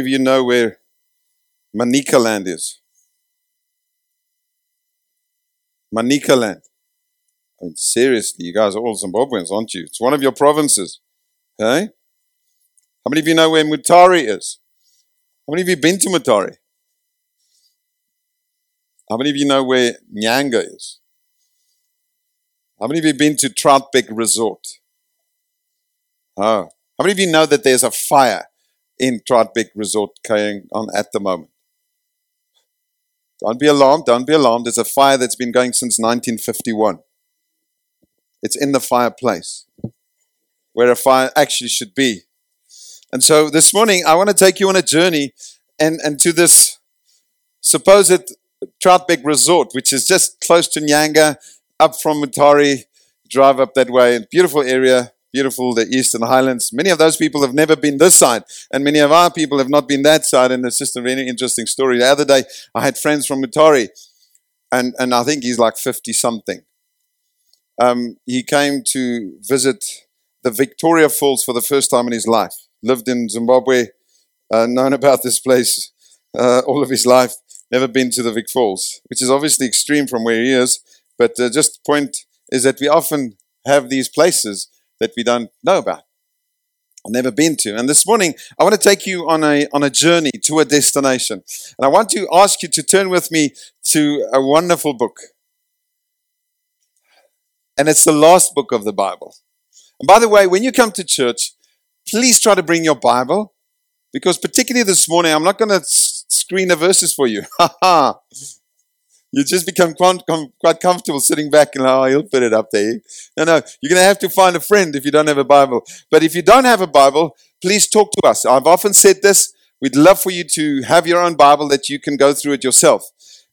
many of you know where Manicaland is? Manicaland. I mean, seriously, you guys are all Zimbabweans, aren't you? It's one of your provinces. Okay? How many of you know where Mutare is? How many of you been to Mutare? How many of you know where Nyanga is? How many of you been to Troutbeck Resort? Oh. How many of you know that there's a fire in Troutbeck Resort going on at the moment? Don't be alarmed, don't be alarmed. There's a fire that's been going since 1951. It's in the fireplace where a fire actually should be. And so this morning, I want to take you on a journey and, and to this supposed Troutbeck Resort, which is just close to Nyanga, up from Mutare, drive up that way. Beautiful area, beautiful, the Eastern Highlands. Many of those people have never been this side, and many of our people have not been that side. And it's just a really interesting story. The other day, I had friends from Mutare, and, and I think he's like 50 something. Um, he came to visit the Victoria Falls for the first time in his life. Lived in Zimbabwe, uh, known about this place uh, all of his life. Never been to the Vic Falls, which is obviously extreme from where he is. But uh, just the point is that we often have these places that we don't know about, I've never been to. And this morning, I want to take you on a on a journey to a destination, and I want to ask you to turn with me to a wonderful book, and it's the last book of the Bible. And by the way, when you come to church, please try to bring your Bible, because particularly this morning, I'm not going to screen the verses for you. You just become quite comfortable sitting back and, oh, he'll put it up there. No, no, you're going to have to find a friend if you don't have a Bible. But if you don't have a Bible, please talk to us. I've often said this. We'd love for you to have your own Bible that you can go through it yourself.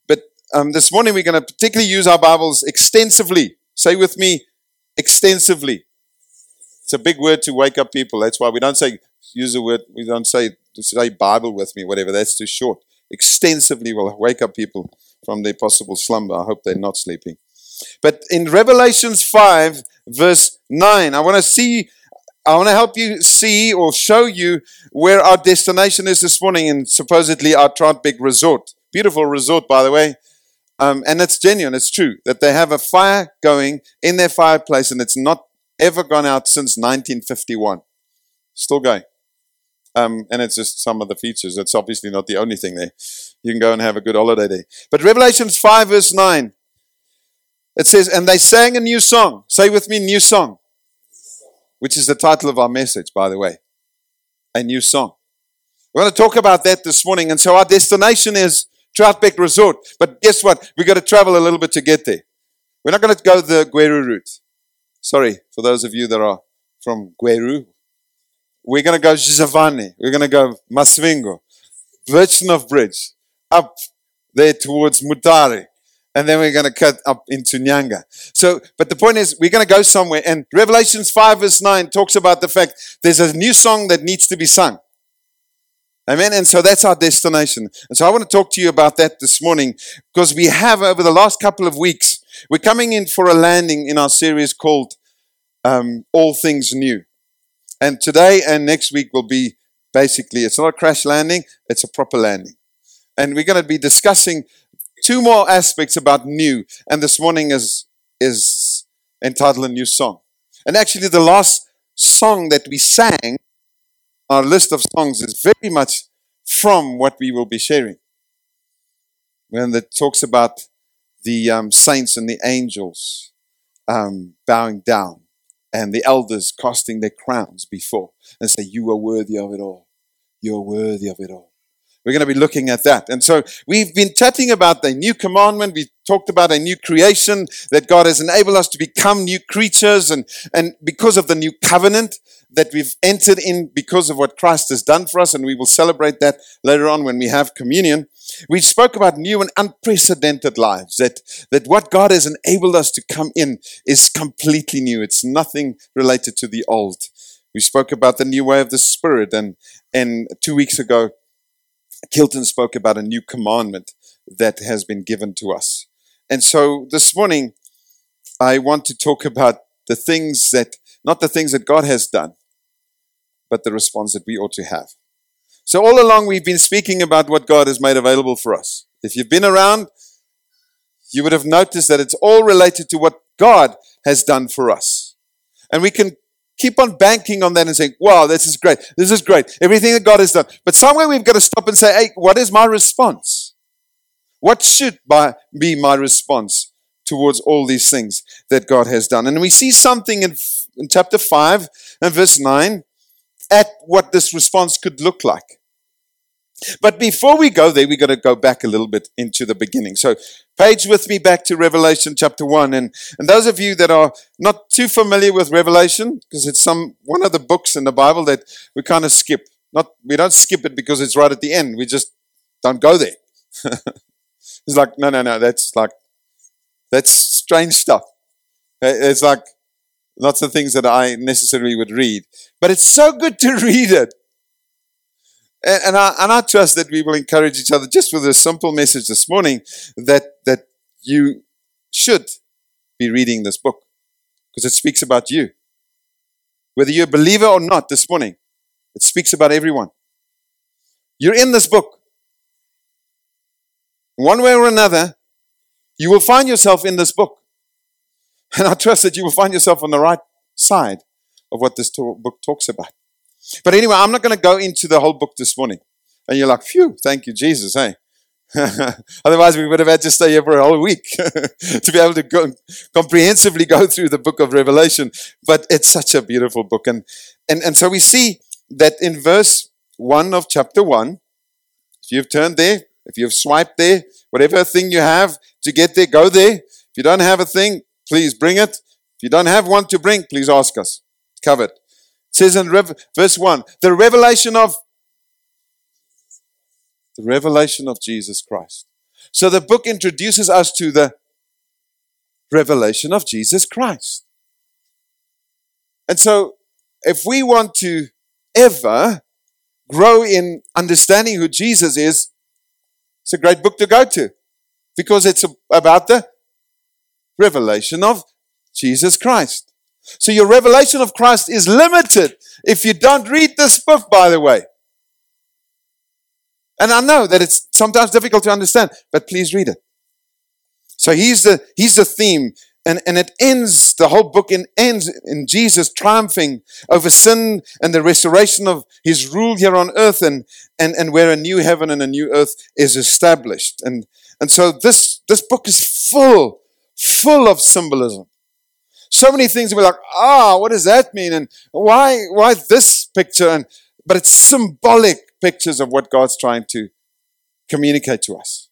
But um, this morning, we're going to particularly use our Bibles extensively. Say with me, extensively. It's a big word to wake up people. That's why we don't say, use the word, we don't say, say Bible with me, whatever. That's too short. Extensively will wake up people from their possible slumber. I hope they're not sleeping. But in Revelations 5, verse 9, I want to see, I want to help you see or show you where our destination is this morning in supposedly our Troutbeck resort. Beautiful resort, by the way. Um, and it's genuine, it's true, that they have a fire going in their fireplace and it's not ever gone out since 1951. Still going. Um, and it's just some of the features. It's obviously not the only thing there. You can go and have a good holiday there. But Revelations 5, verse 9, it says, And they sang a new song. Say with me, new song. Which is the title of our message, by the way. A new song. We're going to talk about that this morning. And so our destination is Troutbeck Resort. But guess what? We've got to travel a little bit to get there. We're not going to go the Gweru route. Sorry for those of you that are from Gweru, we're going to go Zvishavane. We're going to go Masvingo, Birchenough Bridge, up there towards Mutare. And then we're going to cut up into Nyanga. So, but the point is, we're going to go somewhere. And Revelations 5 verse 9 talks about the fact there's a new song that needs to be sung. Amen. And so that's our destination. And so I want to talk to you about that this morning because we have over the last couple of weeks, we're coming in for a landing in our series called um, All Things New. And today and next week will be basically, it's not a crash landing, it's a proper landing. And we're going to be discussing two more aspects about new. And this morning is, is entitled A New Song. And actually, the last song that we sang, our list of songs, is very much from what we will be sharing. When it talks about the um, saints and the angels um, bowing down and the elders casting their crowns before and say, You are worthy of it all. You are worthy of it all. We're going to be looking at that. And so we've been chatting about the new commandment. We talked about a new creation that God has enabled us to become new creatures. And, and because of the new covenant that we've entered in because of what Christ has done for us, and we will celebrate that later on when we have communion. We spoke about new and unprecedented lives, that, that what God has enabled us to come in is completely new. It's nothing related to the old. We spoke about the new way of the Spirit, and, and two weeks ago, Kilton spoke about a new commandment that has been given to us. And so this morning, I want to talk about the things that, not the things that God has done, but the response that we ought to have. So, all along, we've been speaking about what God has made available for us. If you've been around, you would have noticed that it's all related to what God has done for us. And we can keep on banking on that and saying, wow, this is great. This is great. Everything that God has done. But somewhere we've got to stop and say, hey, what is my response? What should be my response towards all these things that God has done? And we see something in, in chapter 5 and verse 9 at what this response could look like. But before we go there, we've got to go back a little bit into the beginning. So, page with me back to Revelation chapter 1. And, and those of you that are not too familiar with Revelation, because it's some one of the books in the Bible that we kind of skip. Not we don't skip it because it's right at the end. We just don't go there. it's like, no, no, no, that's like that's strange stuff. It's like lots of things that I necessarily would read. But it's so good to read it. And, and, I, and I trust that we will encourage each other just with a simple message this morning that, that you should be reading this book because it speaks about you. Whether you're a believer or not this morning, it speaks about everyone. You're in this book. One way or another, you will find yourself in this book. And I trust that you will find yourself on the right side of what this book talks about. But anyway, I'm not going to go into the whole book this morning. And you're like, phew, thank you, Jesus, hey. Otherwise, we would have had to stay here for a whole week to be able to go, comprehensively go through the book of Revelation. But it's such a beautiful book. And, and, and so we see that in verse 1 of chapter 1, if you've turned there, if you've swiped there, whatever thing you have to get there, go there. If you don't have a thing, please bring it. If you don't have one to bring, please ask us. It's covered says in verse 1 the revelation of the revelation of Jesus Christ. So the book introduces us to the revelation of Jesus Christ. And so if we want to ever grow in understanding who Jesus is, it's a great book to go to because it's about the revelation of Jesus Christ. So your revelation of Christ is limited if you don't read this book, by the way. And I know that it's sometimes difficult to understand, but please read it. So he's the, he's the theme. And, and it ends, the whole book in, ends in Jesus triumphing over sin and the restoration of his rule here on earth and, and, and where a new heaven and a new earth is established. And, and so this, this book is full, full of symbolism so many things. we're like, ah, what does that mean? And why, why this picture? And, but it's symbolic pictures of what God's trying to communicate to us.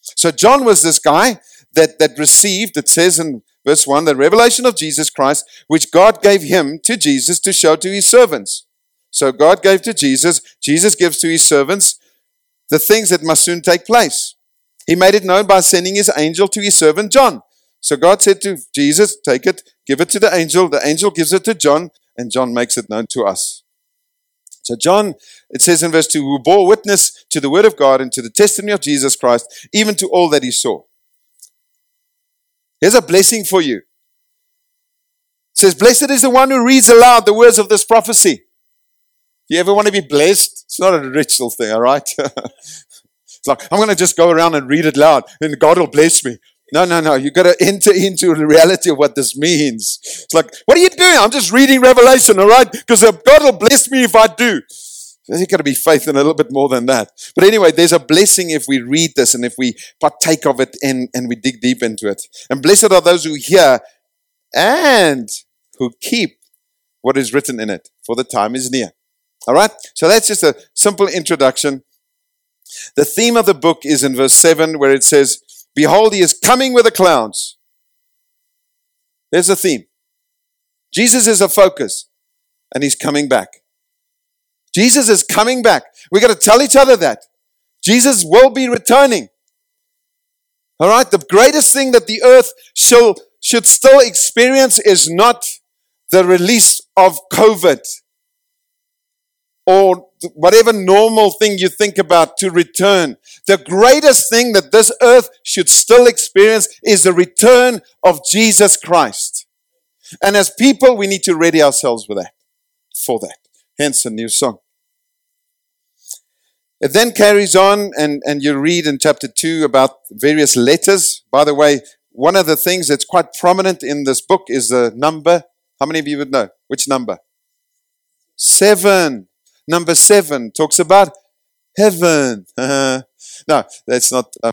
So John was this guy that, that received, it says in verse 1, the revelation of Jesus Christ, which God gave him to Jesus to show to his servants. So God gave to Jesus, Jesus gives to his servants the things that must soon take place. He made it known by sending his angel to his servant John. So God said to Jesus, Take it, give it to the angel. The angel gives it to John, and John makes it known to us. So, John, it says in verse 2, who bore witness to the word of God and to the testimony of Jesus Christ, even to all that he saw. Here's a blessing for you. It says, Blessed is the one who reads aloud the words of this prophecy. Do you ever want to be blessed? It's not a ritual thing, all right? it's like, I'm going to just go around and read it loud, and God will bless me. No, no, no. You've got to enter into the reality of what this means. It's like, what are you doing? I'm just reading Revelation, all right? Because God will bless me if I do. There's got to be faith in a little bit more than that. But anyway, there's a blessing if we read this and if we partake of it and, and we dig deep into it. And blessed are those who hear and who keep what is written in it, for the time is near. All right? So that's just a simple introduction. The theme of the book is in verse 7, where it says, Behold, he is coming with the clouds. There's a theme. Jesus is a focus, and he's coming back. Jesus is coming back. We got to tell each other that. Jesus will be returning. All right, the greatest thing that the earth shall, should still experience is not the release of COVID or whatever normal thing you think about to return. The greatest thing that this earth should still experience is the return of Jesus Christ. And as people, we need to ready ourselves with that, for that. Hence a new song. It then carries on, and, and you read in chapter 2 about various letters. By the way, one of the things that's quite prominent in this book is the number. How many of you would know? Which number? Seven. Number seven talks about heaven. no, that's not. Um,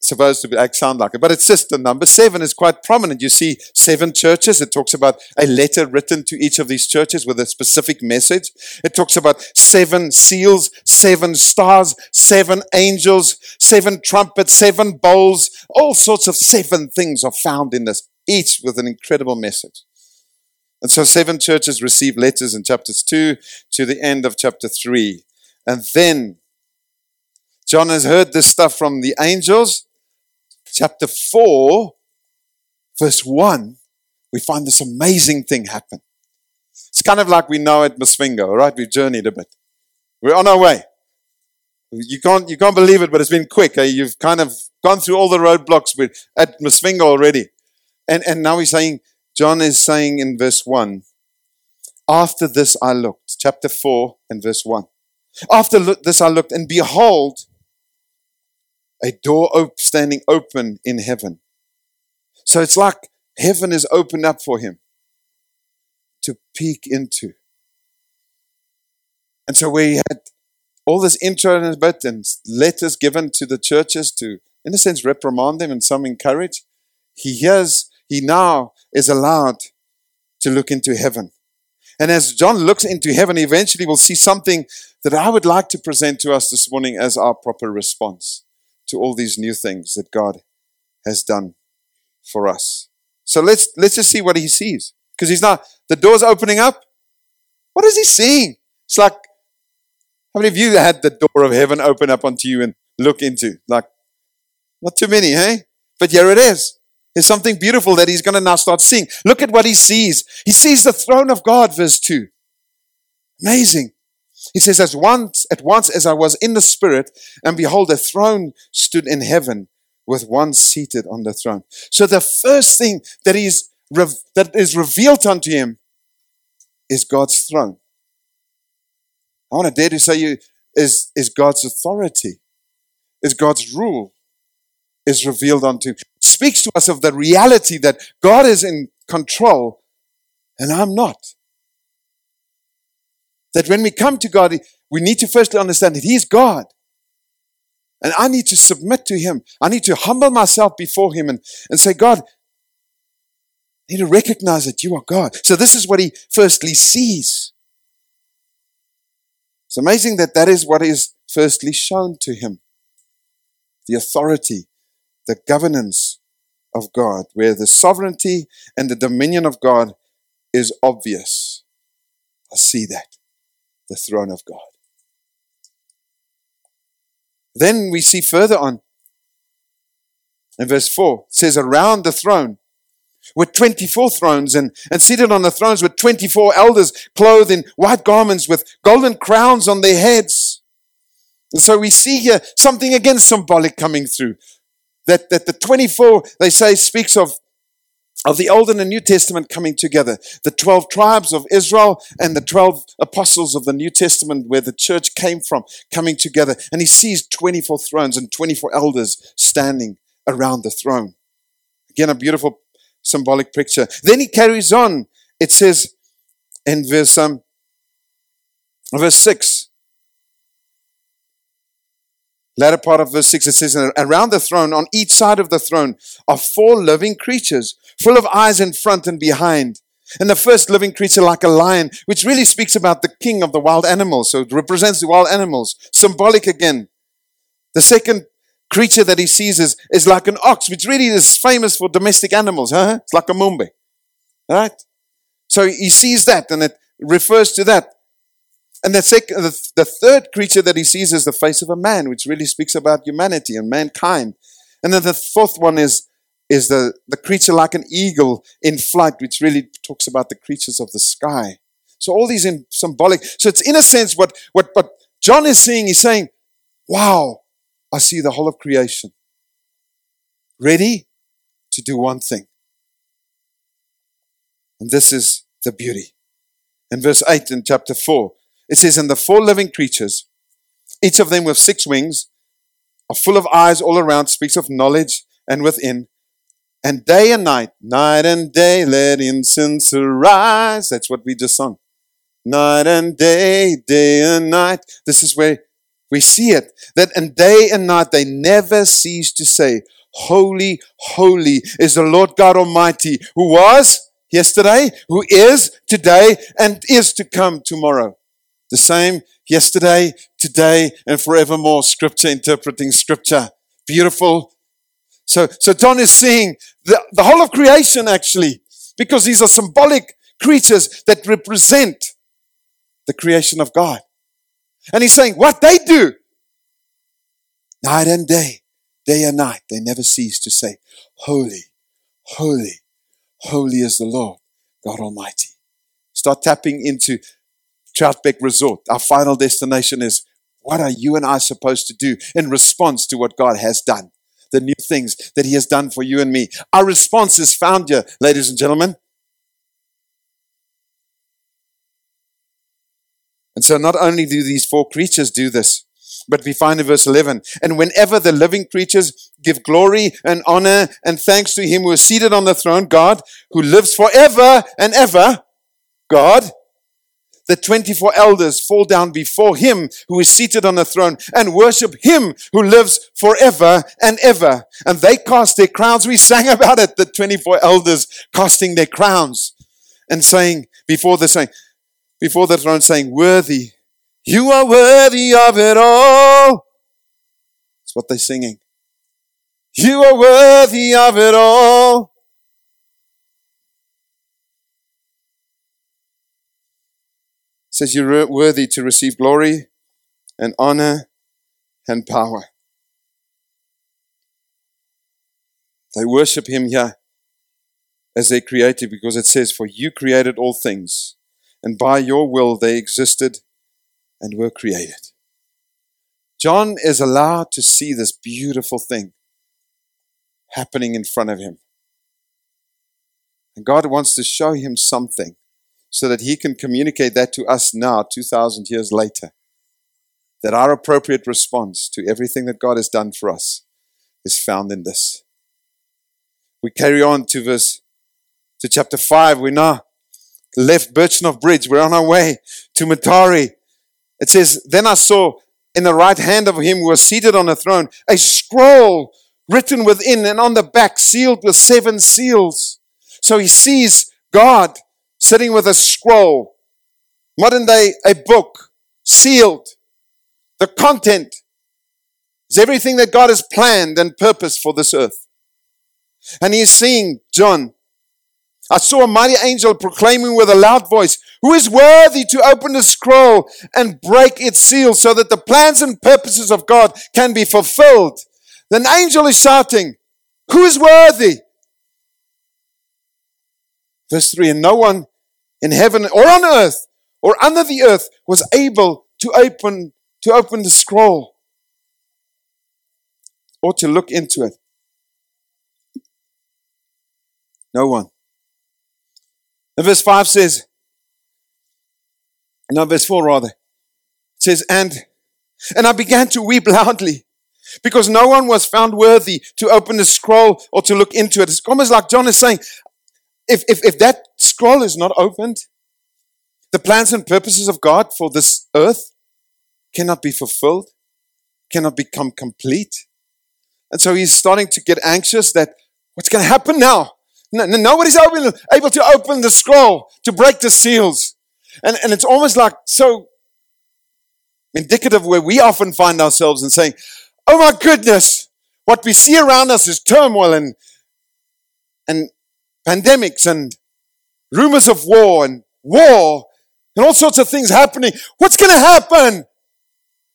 supposed to be sound like it, but it's just the number seven is quite prominent. You see seven churches. It talks about a letter written to each of these churches with a specific message. It talks about seven seals, seven stars, seven angels, seven trumpets, seven bowls. All sorts of seven things are found in this, each with an incredible message. And so seven churches receive letters in chapters two to the end of chapter three. And then John has heard this stuff from the angels chapter 4, verse 1, we find this amazing thing happen. It's kind of like we know at Masvingo, right? We've journeyed a bit. We're on our way. You can't, you can't believe it, but it's been quick. Eh? You've kind of gone through all the roadblocks with, at Masvingo already. And, and now he's saying, John is saying in verse 1, after this I looked, chapter 4 and verse 1. After this I looked, and behold, a door op- standing open in heaven. So it's like heaven is opened up for him to peek into. And so we had all this intro and bit and letters given to the churches to, in a sense, reprimand them and some encourage. He hears, he now is allowed to look into heaven. And as John looks into heaven, eventually we'll see something that I would like to present to us this morning as our proper response to all these new things that God has done for us. So let's let's just see what he sees. Because he's not the door's opening up. What is he seeing? It's like how many of you had the door of heaven open up onto you and look into? Like not too many, hey? But here it is. There's something beautiful that he's going to now start seeing. Look at what he sees. He sees the throne of God, verse 2. Amazing. He says, as once, at once as I was in the spirit, and behold, a throne stood in heaven with one seated on the throne. So the first thing that is, that is revealed unto him is God's throne. I want to dare to say you is, is God's authority, is God's rule, is revealed unto speaks to us of the reality that God is in control and I'm not. That when we come to God, we need to firstly understand that He's God. And I need to submit to Him. I need to humble myself before Him and, and say, God, I need to recognize that you are God. So this is what He firstly sees. It's amazing that that is what is firstly shown to Him. The authority, the governance of God, where the sovereignty and the dominion of God is obvious. I see that the throne of God. Then we see further on in verse 4, it says, Around the throne were 24 thrones, and, and seated on the thrones were 24 elders, clothed in white garments with golden crowns on their heads. And so we see here something again symbolic coming through. That, that the 24, they say, speaks of of the Old and the New Testament coming together. The 12 tribes of Israel and the 12 apostles of the New Testament, where the church came from, coming together. And he sees 24 thrones and 24 elders standing around the throne. Again, a beautiful symbolic picture. Then he carries on. It says in verse, um, verse 6 latter part of verse 6, it says, Around the throne, on each side of the throne, are four living creatures, full of eyes in front and behind. And the first living creature, like a lion, which really speaks about the king of the wild animals. So it represents the wild animals. Symbolic again. The second creature that he sees is, is like an ox, which really is famous for domestic animals. Huh? It's like a mumbe. Right? So he sees that and it refers to that. And the, second, the, the third creature that he sees is the face of a man, which really speaks about humanity and mankind. And then the fourth one is, is the, the creature like an eagle in flight, which really talks about the creatures of the sky. So all these in symbolic. So it's in a sense what, what, what John is seeing. He's saying, wow, I see the whole of creation ready to do one thing. And this is the beauty. In verse 8 in chapter 4, it says, And the four living creatures each of them with six wings, are full of eyes all around, speaks of knowledge and within. And day and night, night and day, let incense arise. That's what we just sung. Night and day, day and night. This is where we see it. That and day and night they never cease to say, Holy, holy is the Lord God Almighty, who was yesterday, who is today, and is to come tomorrow. The same yesterday, today, and forevermore. Scripture interpreting scripture. Beautiful. So, so John is seeing the, the whole of creation actually, because these are symbolic creatures that represent the creation of God. And he's saying, what they do, night and day, day and night, they never cease to say, Holy, holy, holy is the Lord, God Almighty. Start tapping into Troutbeck Resort. Our final destination is what are you and I supposed to do in response to what God has done? The new things that He has done for you and me. Our response is found here, ladies and gentlemen. And so, not only do these four creatures do this, but we find in verse 11, and whenever the living creatures give glory and honor and thanks to Him who is seated on the throne, God, who lives forever and ever, God, the 24 elders fall down before him who is seated on the throne and worship him who lives forever and ever. And they cast their crowns. We sang about it, the 24 elders casting their crowns and saying before the saying, before the throne saying, worthy, you are worthy of it all. That's what they're singing. You are worthy of it all. Says you're worthy to receive glory and honor and power. They worship him here as they created because it says, For you created all things, and by your will they existed and were created. John is allowed to see this beautiful thing happening in front of him. And God wants to show him something so that he can communicate that to us now, 2,000 years later. That our appropriate response to everything that God has done for us is found in this. We carry on to verse, to chapter 5. We're now left Birchenough Bridge. We're on our way to Mutare. It says, Then I saw in the right hand of him who was seated on a throne a scroll written within and on the back sealed with seven seals. So he sees God sitting with a scroll, modern day, a book, sealed. The content is everything that God has planned and purposed for this earth. And he's seeing John. I saw a mighty angel proclaiming with a loud voice, Who is worthy to open the scroll and break its seal so that the plans and purposes of God can be fulfilled? The angel is shouting, Who is worthy? Verse 3 And no one in heaven or on earth or under the earth was able to open to open the scroll or to look into it. No one. And verse 5 says, no, verse 4 rather, says, and and I began to weep loudly because no one was found worthy to open the scroll or to look into it. It's almost like John is saying, if, if, if that scroll is not opened, the plans and purposes of God for this earth cannot be fulfilled, cannot become complete. And so he's starting to get anxious that what's going to happen now? No, nobody's able, able to open the scroll, to break the seals. And, and it's almost like so indicative where we often find ourselves and saying, Oh my goodness, what we see around us is turmoil and, and pandemics and rumors of war and war and all sorts of things happening. What's going to happen?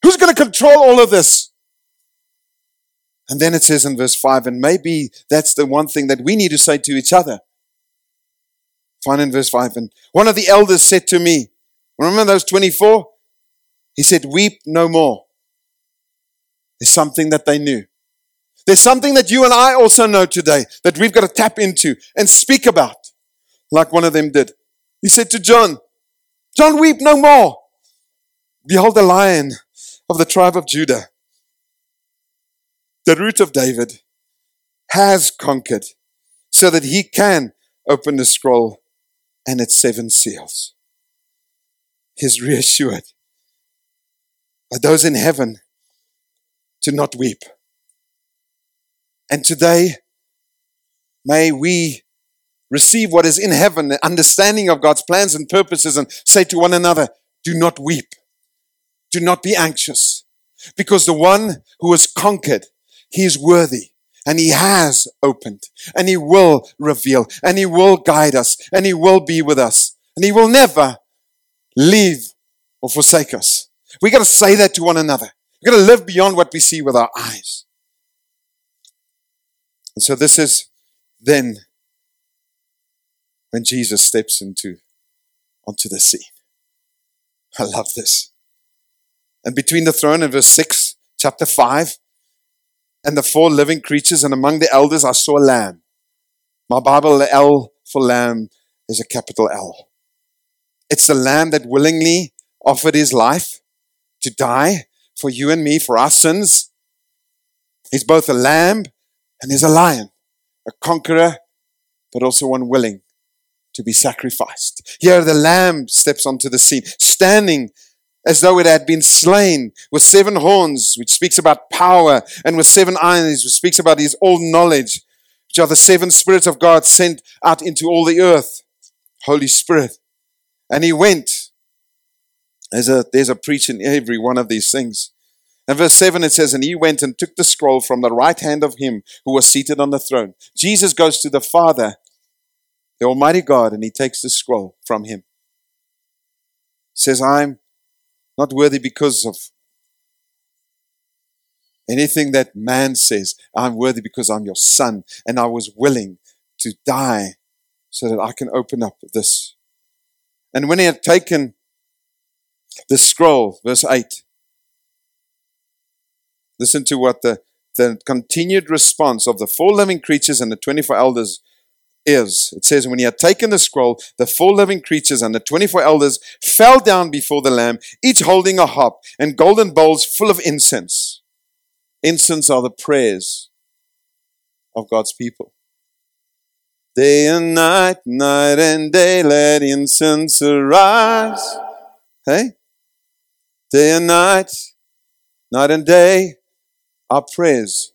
Who's going to control all of this? And then it says in verse 5, and maybe that's the one thing that we need to say to each other. Find in verse 5. And one of the elders said to me, Remember those 24? He said, Weep no more. There's something that they knew. There's something that you and I also know today that we've got to tap into and speak about, like one of them did. He said to John, John, weep no more. Behold, the lion of the tribe of Judah, the root of David, has conquered so that he can open the scroll and its seven seals. He's reassured by those in heaven to not weep. And today, may we receive what is in heaven, the understanding of God's plans and purposes, and say to one another, Do not weep. Do not be anxious. Because the one who has conquered, he is worthy. And he has opened. And he will reveal. And he will guide us. And he will be with us. And he will never leave or forsake us. We got to say that to one another. We got to live beyond what we see with our eyes. And so this is then when Jesus steps into onto the scene. I love this. And between the throne and verse 6, chapter 5, and the four living creatures, and among the elders, I saw a lamb. My Bible, the L for lamb is a capital L. It's the lamb that willingly offered his life to die for you and me, for our sins. He's both a lamb and he's a lion, a conqueror, but also one willing to be sacrificed. Here the lamb steps onto the scene, standing as though it had been slain with seven horns, which speaks about power, and with seven eyes, which speaks about his all knowledge, which are the seven spirits of God sent out into all the earth. Holy Spirit. And he went. There's a, there's a preach in every one of these things. And verse 7 it says, And he went and took the scroll from the right hand of him who was seated on the throne. Jesus goes to the Father the Almighty God, and he takes the scroll from him. Says, I'm not worthy because of anything that man says. I'm worthy because I'm your son, and I was willing to die so that I can open up this. And when he had taken the scroll, verse 8, listen to what the, the continued response of the four living creatures and the 24 elders is. It says, When he had taken the scroll, the four living creatures and the 24 elders fell down before the Lamb, each holding a harp and golden bowls full of incense. Incense are the prayers of God's people. Day and night, night and day, let incense arise. Hey? Day and night, night and day, our prayers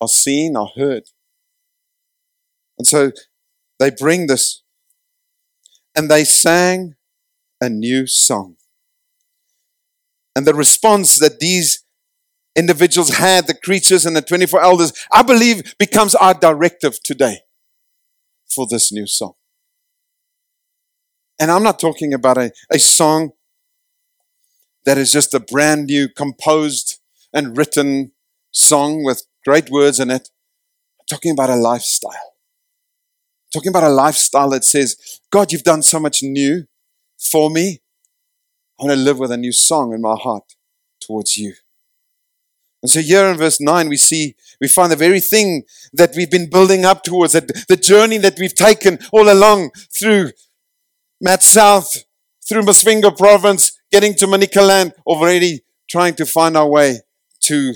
are seen, are heard. And so they bring this and they sang a new song. And the response that these individuals had, the creatures and the 24 elders, I believe becomes our directive today for this new song. And I'm not talking about a, a song that is just a brand new composed and written song with great words in it. I'm talking about a lifestyle talking about a lifestyle that says, God, you've done so much new for me. I want to live with a new song in my heart towards you. And so here in verse 9, we see, we find the very thing that we've been building up towards, that the journey that we've taken all along through Mat South, through Masvingo province, getting to Manicaland, already trying to find our way to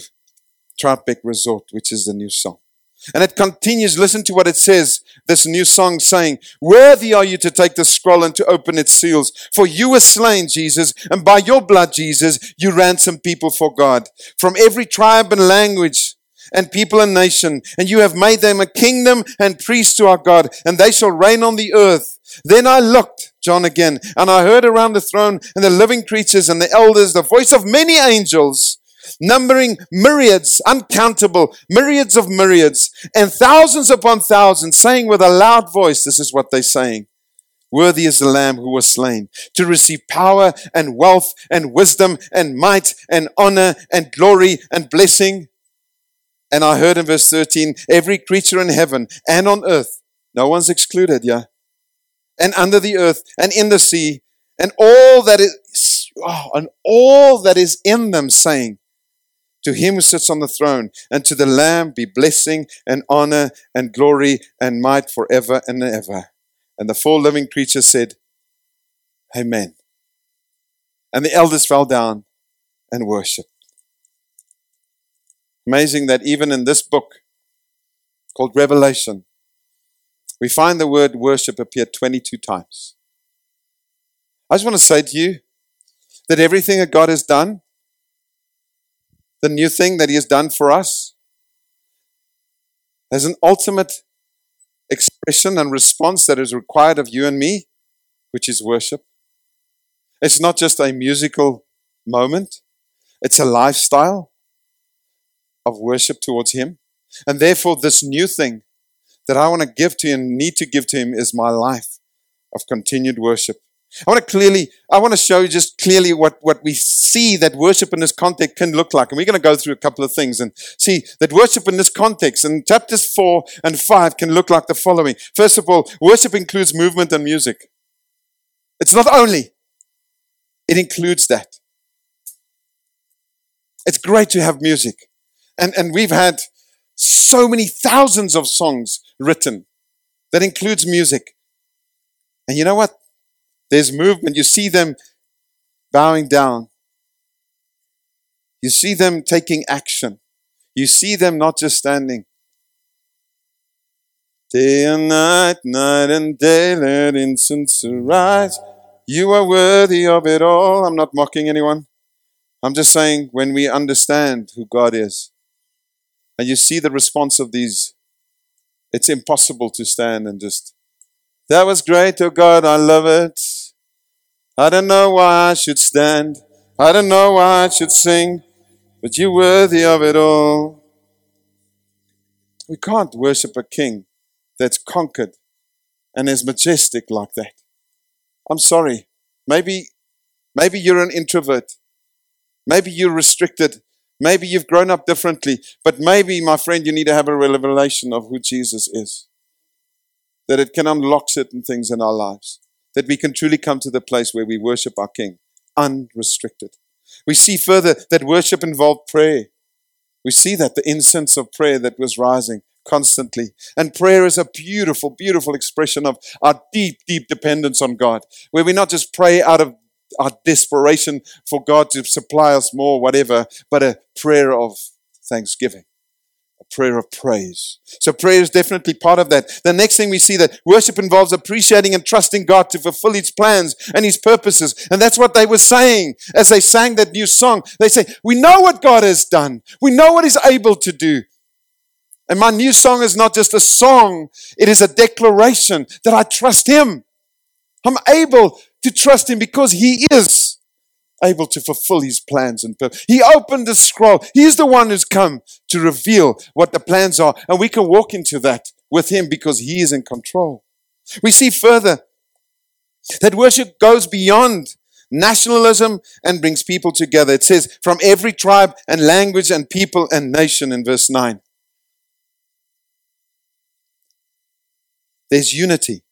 Troutbeck Resort, which is the new song. And it continues, listen to what it says, this new song saying, Worthy are you to take the scroll and to open its seals. For you were slain, Jesus, and by your blood, Jesus, you ransomed people for God from every tribe and language and people and nation. And you have made them a kingdom and priests to our God, and they shall reign on the earth. Then I looked, John again, and I heard around the throne and the living creatures and the elders the voice of many angels numbering myriads, uncountable, myriads of myriads, and thousands upon thousands, saying with a loud voice, This is what they're saying. Worthy is the Lamb who was slain to receive power and wealth and wisdom and might and honor and glory and blessing. And I heard in verse 13 every creature in heaven and on earth, no one's excluded, yeah, and under the earth and in the sea, and all that is, oh, and all that is in them saying, to him who sits on the throne and to the Lamb be blessing and honor and glory and might forever and ever. And the four living creatures said, Amen. And the elders fell down and worshiped. Amazing that even in this book called Revelation, we find the word worship appear 22 times. I just want to say to you that everything that God has done, the new thing that He has done for us, has an ultimate expression and response that is required of you and me, which is worship. It's not just a musical moment, it's a lifestyle of worship towards Him. And therefore, this new thing that I want to give to Him, need to give to Him, is my life of continued worship. I want to clearly, I want to show you just clearly what, what we see that worship in this context can look like. And we're going to go through a couple of things and see that worship in this context in chapters 4 and 5 can look like the following. First of all, worship includes movement and music. It's not only, it includes that. It's great to have music. And, and we've had so many thousands of songs written that includes music. And you know what? There's movement. You see them bowing down. You see them taking action. You see them not just standing. Day and night, night and day, let incense arise. You are worthy of it all. I'm not mocking anyone. I'm just saying when we understand who God is, and you see the response of these, it's impossible to stand and just, that was great, oh God, I love it. I don't know why I should stand. I don't know why I should sing, but you're worthy of it all. We can't worship a king that's conquered and is majestic like that. I'm sorry. Maybe, maybe you're an introvert. Maybe you're restricted. Maybe you've grown up differently. But maybe, my friend, you need to have a revelation of who Jesus is. That it can unlock certain things in our lives that we can truly come to the place where we worship our King unrestricted. We see further that worship involved prayer. We see that the incense of prayer that was rising constantly. And prayer is a beautiful, beautiful expression of our deep, deep dependence on God, where we not just pray out of our desperation for God to supply us more, whatever, but a prayer of thanksgiving prayer of praise. So prayer is definitely part of that. The next thing we see that worship involves appreciating and trusting God to fulfill his plans and his purposes. And that's what they were saying as they sang that new song. They say, we know what God has done. We know what he's able to do. And my new song is not just a song. It is a declaration that I trust him. I'm able to trust him because he is able to fulfill his plans and purpose. He opened the scroll. He's the one who's come to reveal what the plans are. And we can walk into that with him because he is in control. We see further that worship goes beyond nationalism and brings people together. It says, from every tribe and language and people and nation in verse 9. There's unity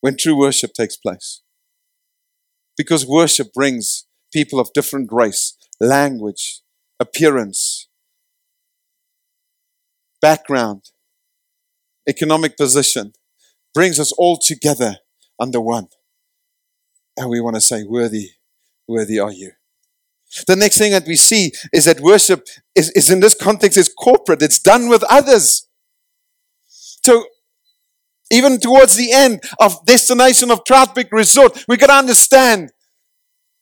when true worship takes place. Because worship brings people of different race, language, appearance, background, economic position, brings us all together under one. And we want to say, Worthy, worthy are you. The next thing that we see is that worship is, is in this context is corporate. It's done with others. So even towards the end of destination of Troutbeck Resort, we got to understand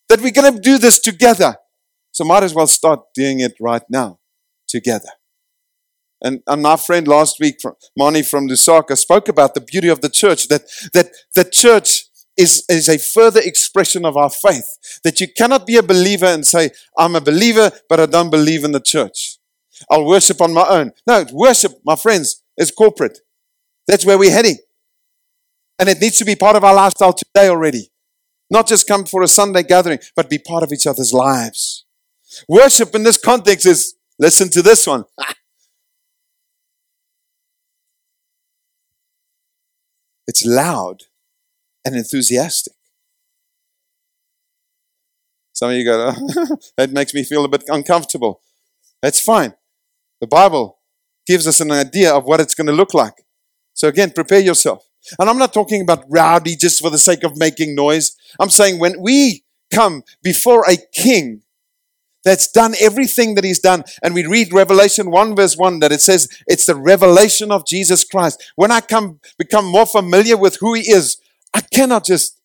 that we're going to do this together. So might as well start doing it right now together. And, and my friend last week, Mani from Lusaka, spoke about the beauty of the church, that, that the church is, is a further expression of our faith. That you cannot be a believer and say, I'm a believer, but I don't believe in the church. I'll worship on my own. No, worship, my friends, is corporate. That's where we're heading. And it needs to be part of our lifestyle today already. Not just come for a Sunday gathering, but be part of each other's lives. Worship in this context is listen to this one. it's loud and enthusiastic. Some of you go, oh, that makes me feel a bit uncomfortable. That's fine. The Bible gives us an idea of what it's going to look like. So again, prepare yourself. And I'm not talking about rowdy just for the sake of making noise. I'm saying when we come before a king that's done everything that he's done. And we read Revelation 1 verse 1 that it says it's the revelation of Jesus Christ. When I come become more familiar with who he is, I cannot just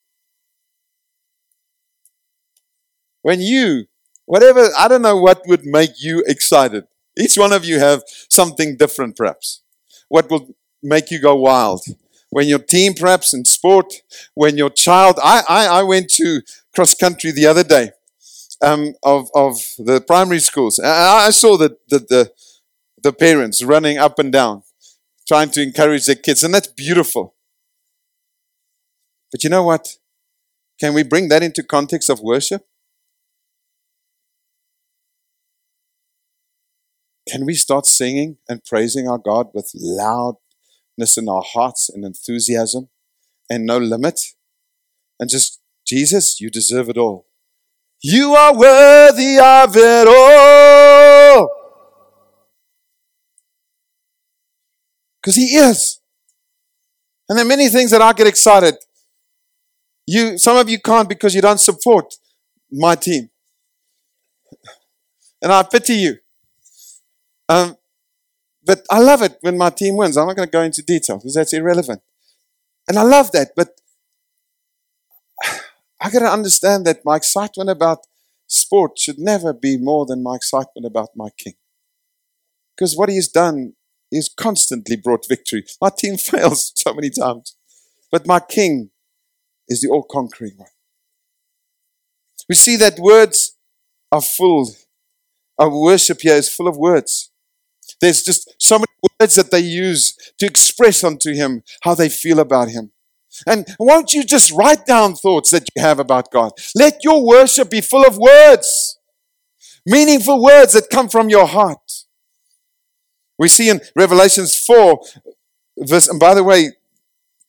when you whatever I don't know what would make you excited. Each one of you have something different perhaps. What will make you go wild? When your team perhaps in sport, when your child I I, I went to cross country the other day um, of, of the primary schools. I, I saw the, the, the, the parents running up and down, trying to encourage their kids, and that's beautiful. But you know what? Can we bring that into context of worship? Can we start singing and praising our God with loudness in our hearts and enthusiasm and no limit? And just, Jesus, you deserve it all. You are worthy of it all. Because He is. And there are many things that I get excited. You, some of you can't because you don't support my team. And I pity you. Um, but I love it when my team wins. I'm not going to go into detail because that's irrelevant. And I love that. But I got to understand that my excitement about sport should never be more than my excitement about my King. Because what he has done is constantly brought victory. My team fails so many times, but my King is the all conquering one. We see that words are full, our worship here is full of words. There's just so many words that they use to express unto him how they feel about him. And won't you just write down thoughts that you have about God? Let your worship be full of words, meaningful words that come from your heart. We see in Revelations 4, verse, and by the way,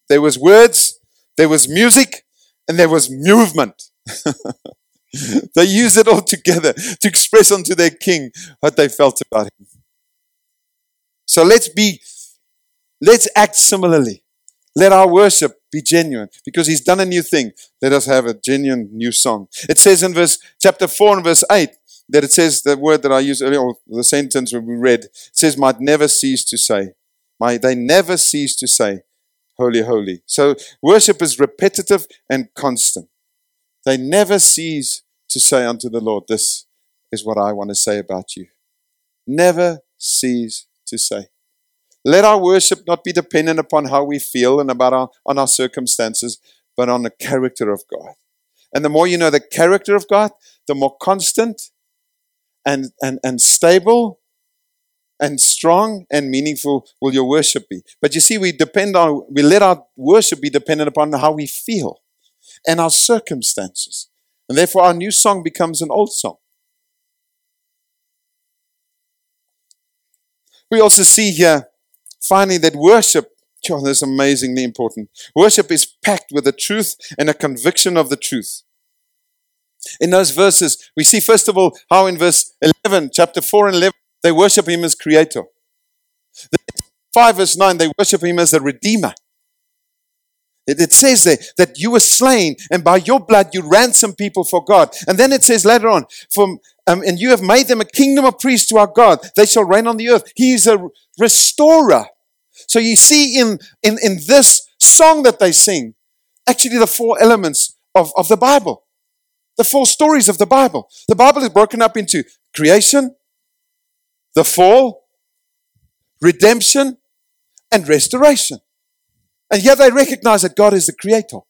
there was words, there was music, and there was movement. they used it all together to express unto their king what they felt about him. So let's be, let's act similarly. Let our worship be genuine because he's done a new thing. Let us have a genuine new song. It says in verse chapter 4 and verse 8 that it says the word that I used earlier, or the sentence we read, it says, might never cease to say. My, they never cease to say, Holy, holy. So worship is repetitive and constant. They never cease to say unto the Lord, This is what I want to say about you. Never cease to say. Let our worship not be dependent upon how we feel and about our, on our circumstances, but on the character of God. And the more you know the character of God, the more constant and, and, and stable and strong and meaningful will your worship be. But you see, we depend on, we let our worship be dependent upon how we feel and our circumstances. And therefore, our new song becomes an old song. We also see here Finally, that worship, oh, this is amazingly important. Worship is packed with the truth and a conviction of the truth. In those verses, we see first of all how in verse 11, chapter 4 and 11, they worship him as creator. 5 verse 9, they worship him as a redeemer. It, it says there that you were slain, and by your blood you ransom people for God. And then it says later on, from um, and you have made them a kingdom of priests to our God. They shall reign on the earth. He is a restorer. So you see in, in, in this song that they sing, actually the four elements of, of the Bible, the four stories of the Bible. The Bible is broken up into creation, the fall, redemption, and restoration. And yet they recognize that God is the creator.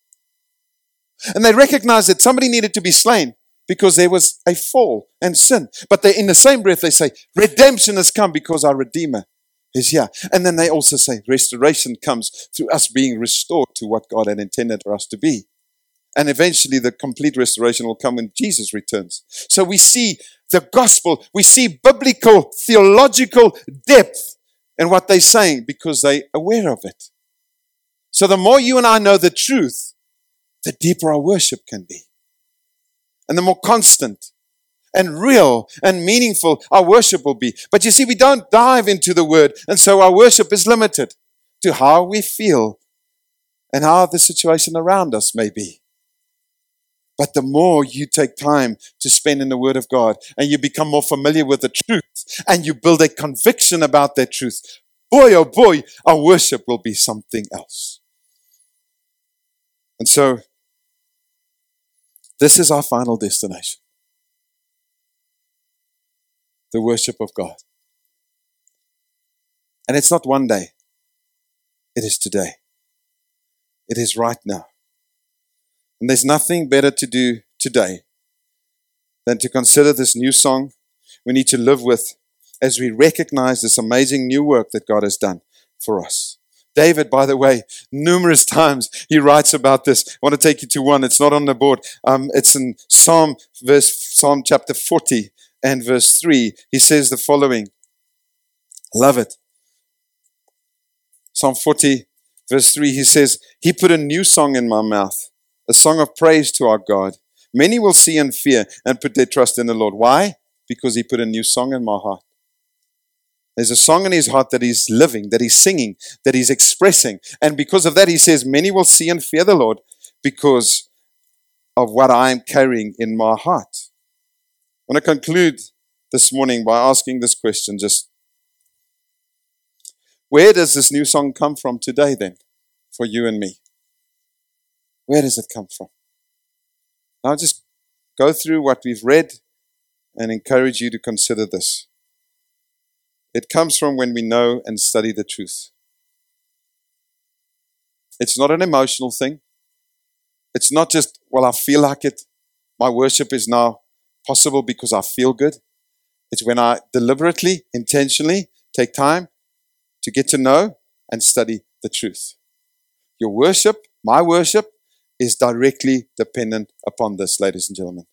And they recognize that somebody needed to be slain because there was a fall and sin. But they, in the same breath, they say, redemption has come because our Redeemer is here. And then they also say, restoration comes through us being restored to what God had intended for us to be. And eventually, the complete restoration will come when Jesus returns. So we see the gospel, we see biblical, theological depth in what they're saying because they're aware of it. So the more you and I know the truth, the deeper our worship can be. And the more constant and real and meaningful our worship will be. But you see, we don't dive into the word, and so our worship is limited to how we feel and how the situation around us may be. But the more you take time to spend in the Word of God and you become more familiar with the truth and you build a conviction about that truth, boy, oh boy, our worship will be something else. And so, this is our final destination the worship of God. And it's not one day, it is today. It is right now. And there's nothing better to do today than to consider this new song we need to live with as we recognize this amazing new work that God has done for us. David, by the way, numerous times he writes about this. I want to take you to one. It's not on the board. Um, it's in Psalm verse Psalm chapter 40 and verse 3. He says the following. Love it. Psalm 40 verse 3. He says, He put a new song in my mouth, a song of praise to our God. Many will see and fear and put their trust in the Lord. Why? Because he put a new song in my heart. There's a song in his heart that he's living, that he's singing, that he's expressing. And because of that, he says, Many will see and fear the Lord because of what I am carrying in my heart. I want to conclude this morning by asking this question just where does this new song come from today, then, for you and me? Where does it come from? Now, just go through what we've read and encourage you to consider this. It comes from when we know and study the truth. It's not an emotional thing. It's not just, well, I feel like it. My worship is now possible because I feel good. It's when I deliberately, intentionally take time to get to know and study the truth. Your worship, my worship, is directly dependent upon this, ladies and gentlemen.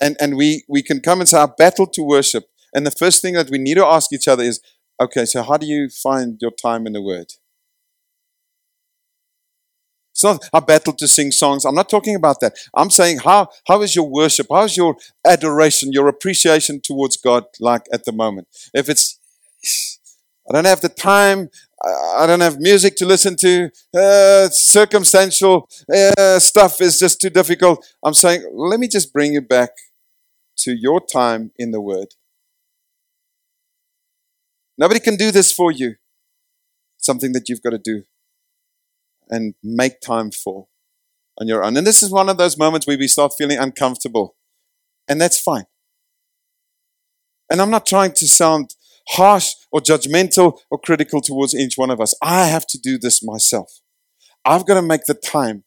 And, and we, we can come and say, our battle to worship and the first thing that we need to ask each other is okay, so how do you find your time in the Word? It's not a battle to sing songs. I'm not talking about that. I'm saying how, how is your worship? How is your adoration, your appreciation towards God like at the moment? If it's, I don't have the time, I don't have music to listen to, uh, circumstantial uh, stuff is just too difficult. I'm saying, let me just bring you back to your time in the Word. Nobody can do this for you. Something that you've got to do and make time for on your own. And this is one of those moments where we start feeling uncomfortable. And that's fine. And I'm not trying to sound harsh or judgmental or critical towards each one of us. I have to do this myself. I've got to make the time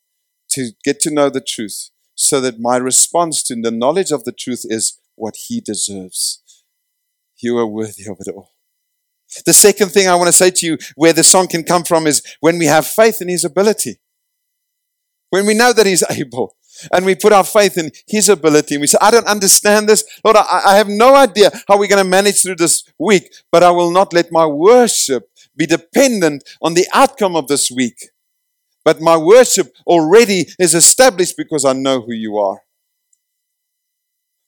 to get to know the truth so that my response to the knowledge of the truth is what he deserves. You are worthy of it all. The second thing I want to say to you, where the song can come from, is when we have faith in His ability. When we know that He's able and we put our faith in His ability and we say, I don't understand this. Lord, I, I have no idea how we're going to manage through this week, but I will not let my worship be dependent on the outcome of this week. But my worship already is established because I know who you are.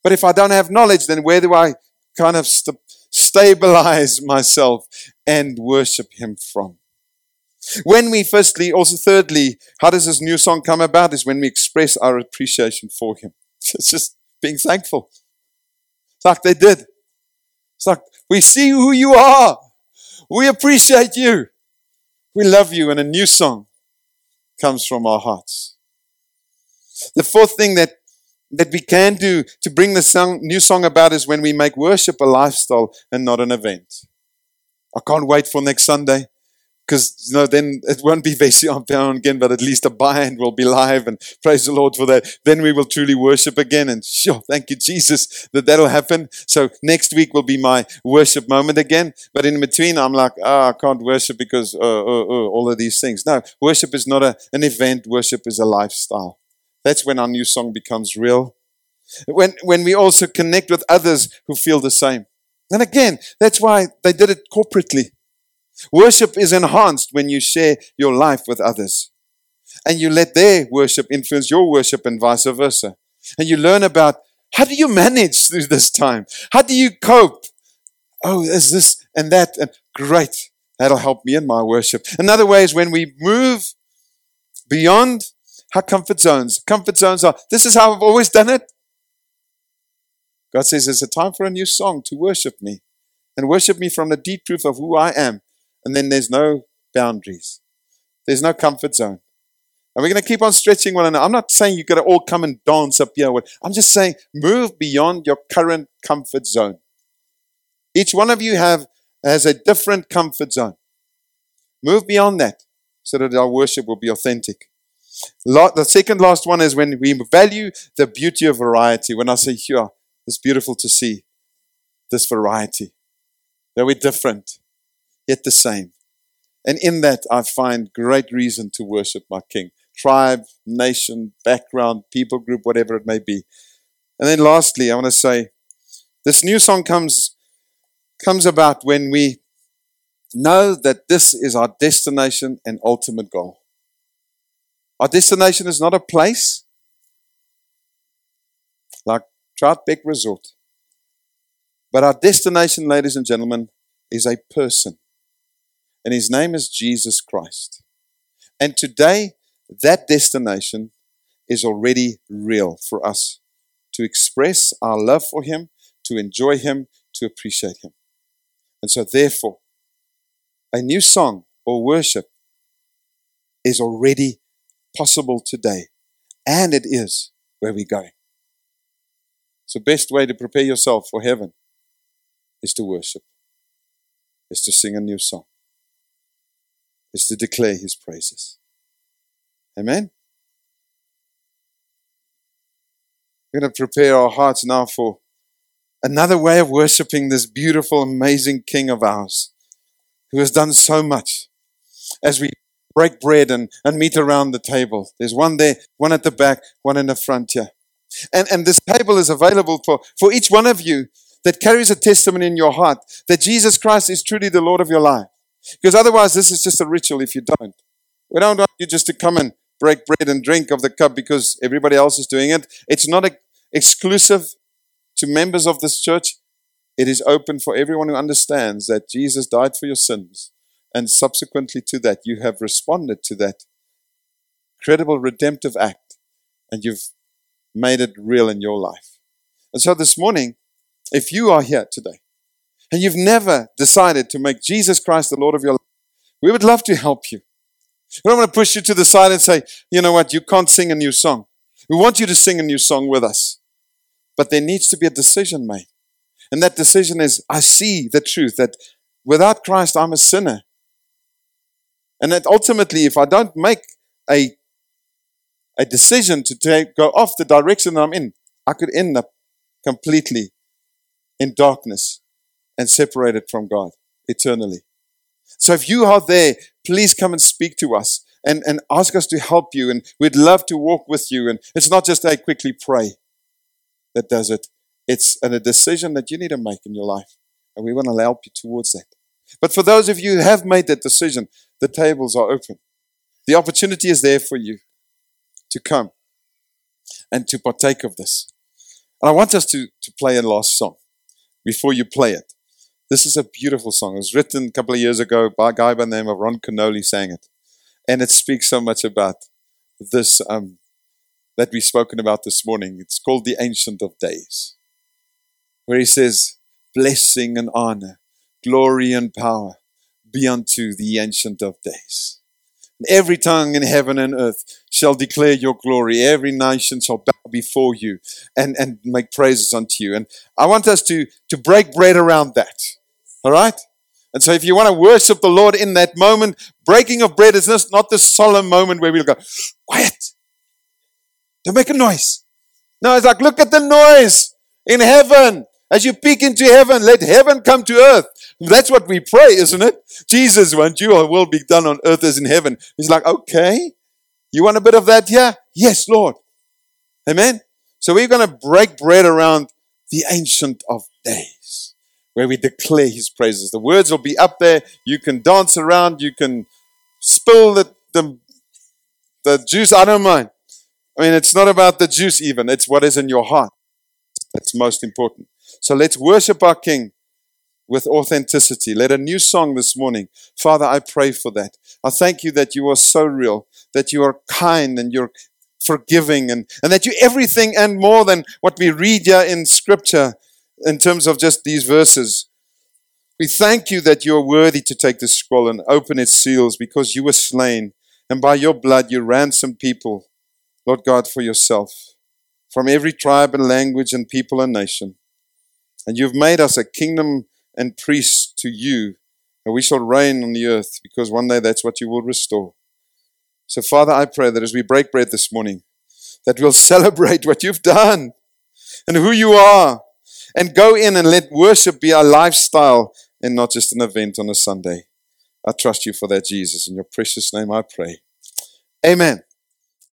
But if I don't have knowledge, then where do I kind of st- stabilize myself and worship Him from. When we firstly, also thirdly, how does this new song come about? Is when we express our appreciation for Him. It's just being thankful. It's like they did. It's like, we see who you are. We appreciate you. We love you. And a new song comes from our hearts. The fourth thing that that we can do to bring the song, new song about is when we make worship a lifestyle and not an event. I can't wait for next Sunday because you know then it won't be on down again, but at least a band will be live and praise the Lord for that. Then we will truly worship again, and sure, thank you Jesus that that'll happen. So next week will be my worship moment again. But in between, I'm like, oh, I can't worship because uh, uh, uh, all of these things. No, worship is not a, an event. Worship is a lifestyle. That's when our new song becomes real. When, when we also connect with others who feel the same. And again, that's why they did it corporately. Worship is enhanced when you share your life with others. And you let their worship influence your worship and vice versa. And you learn about how do you manage through this time? How do you cope? Oh, there's this and that. And great. That'll help me in my worship. Another way is when we move beyond how comfort zones, comfort zones are. This is how I've always done it. God says there's a time for a new song to worship me and worship me from the deep truth of who I am. And then there's no boundaries. There's no comfort zone. And we're going to keep on stretching one another. I'm not saying you've got to all come and dance up here. I'm just saying move beyond your current comfort zone. Each one of you have has a different comfort zone. Move beyond that so that our worship will be authentic. The second last one is when we value the beauty of variety. When I say, here, it's beautiful to see this variety. That we're different, yet the same. And in that, I find great reason to worship my King. Tribe, nation, background, people group, whatever it may be. And then lastly, I want to say this new song comes, comes about when we know that this is our destination and ultimate goal. Our destination is not a place like Troutbeck Resort, but our destination, ladies and gentlemen, is a person. And his name is Jesus Christ. And today, that destination is already real for us to express our love for him, to enjoy him, to appreciate him. And so, therefore, a new song or worship is already possible today. And it is where we're going. So, best way to prepare yourself for heaven is to worship, is to sing a new song, is to declare his praises. Amen. We're going to prepare our hearts now for another way of worshiping this beautiful, amazing King of ours who has done so much. As we break bread and, and meet around the table, there's one there, one at the back, one in the front here. And, and this table is available for, for each one of you that carries a testimony in your heart that Jesus Christ is truly the Lord of your life. Because otherwise, this is just a ritual if you don't. We don't want you just to come and break bread and drink of the cup because everybody else is doing it. It's not a, exclusive to members of this church. It is open for everyone who understands that Jesus died for your sins. And subsequently to that, you have responded to that credible redemptive act and you've made it real in your life. And so this morning, if you are here today and you've never decided to make Jesus Christ the Lord of your life, we would love to help you. We don't want to push you to the side and say, you know what, you can't sing a new song. We want you to sing a new song with us. But there needs to be a decision made. And that decision is I see the truth that without Christ, I'm a sinner. And that ultimately, if I don't make a, a decision to take, go off the direction that I'm in, I could end up completely in darkness and separated from God eternally. So if you are there, please come and speak to us and, and ask us to help you. And we'd love to walk with you. And it's not just a quickly pray that does it. It's a decision that you need to make in your life, and we want to help you towards that. But for those of you who have made that decision, the tables are open. The opportunity is there for you to come and to partake of this. And I want us to, to play a last song before you play it. This is a beautiful song. It was written a couple of years ago by a guy by the name of Ron Kenoly sang it. And it speaks so much about this um, that we've spoken about this morning. It's called The Ancient of Days where he says, Blessing and honor, glory and power be unto the Ancient of Days. Every tongue in heaven and earth shall declare your glory. Every nation shall bow before you and, and make praises unto you. And I want us to, to break bread around that. All right? And so if you want to worship the Lord in that moment, breaking of bread is just not the solemn moment where we'll go, quiet. Don't make a noise. No, it's like, look at the noise in heaven. As you peek into heaven, let heaven come to earth. That's what we pray, isn't it? Jesus, want your will be done on earth as in heaven. He's like, okay, you want a bit of that here? Yes, Lord. Amen. So we're going to break bread around the ancient of days where we declare his praises. The words will be up there. You can dance around. You can spill the, the, the juice. I don't mind. I mean, it's not about the juice even. It's what is in your heart. That's most important. So let's worship our King with authenticity. Let a new song this morning. Father, I pray for that. I thank you that you are so real, that you are kind and you're forgiving, and, and that you're everything and more than what we read here in Scripture in terms of just these verses. We thank you that you are worthy to take the scroll and open its seals because you were slain, and by your blood you ransomed people, Lord God, for yourself, from every tribe and language and people and nation. And you've made us a kingdom and priests to you, and we shall reign on the earth because one day that's what you will restore. So, Father, I pray that as we break bread this morning, that we'll celebrate what you've done and who you are, and go in and let worship be our lifestyle and not just an event on a Sunday. I trust you for that, Jesus. In your precious name I pray. Amen.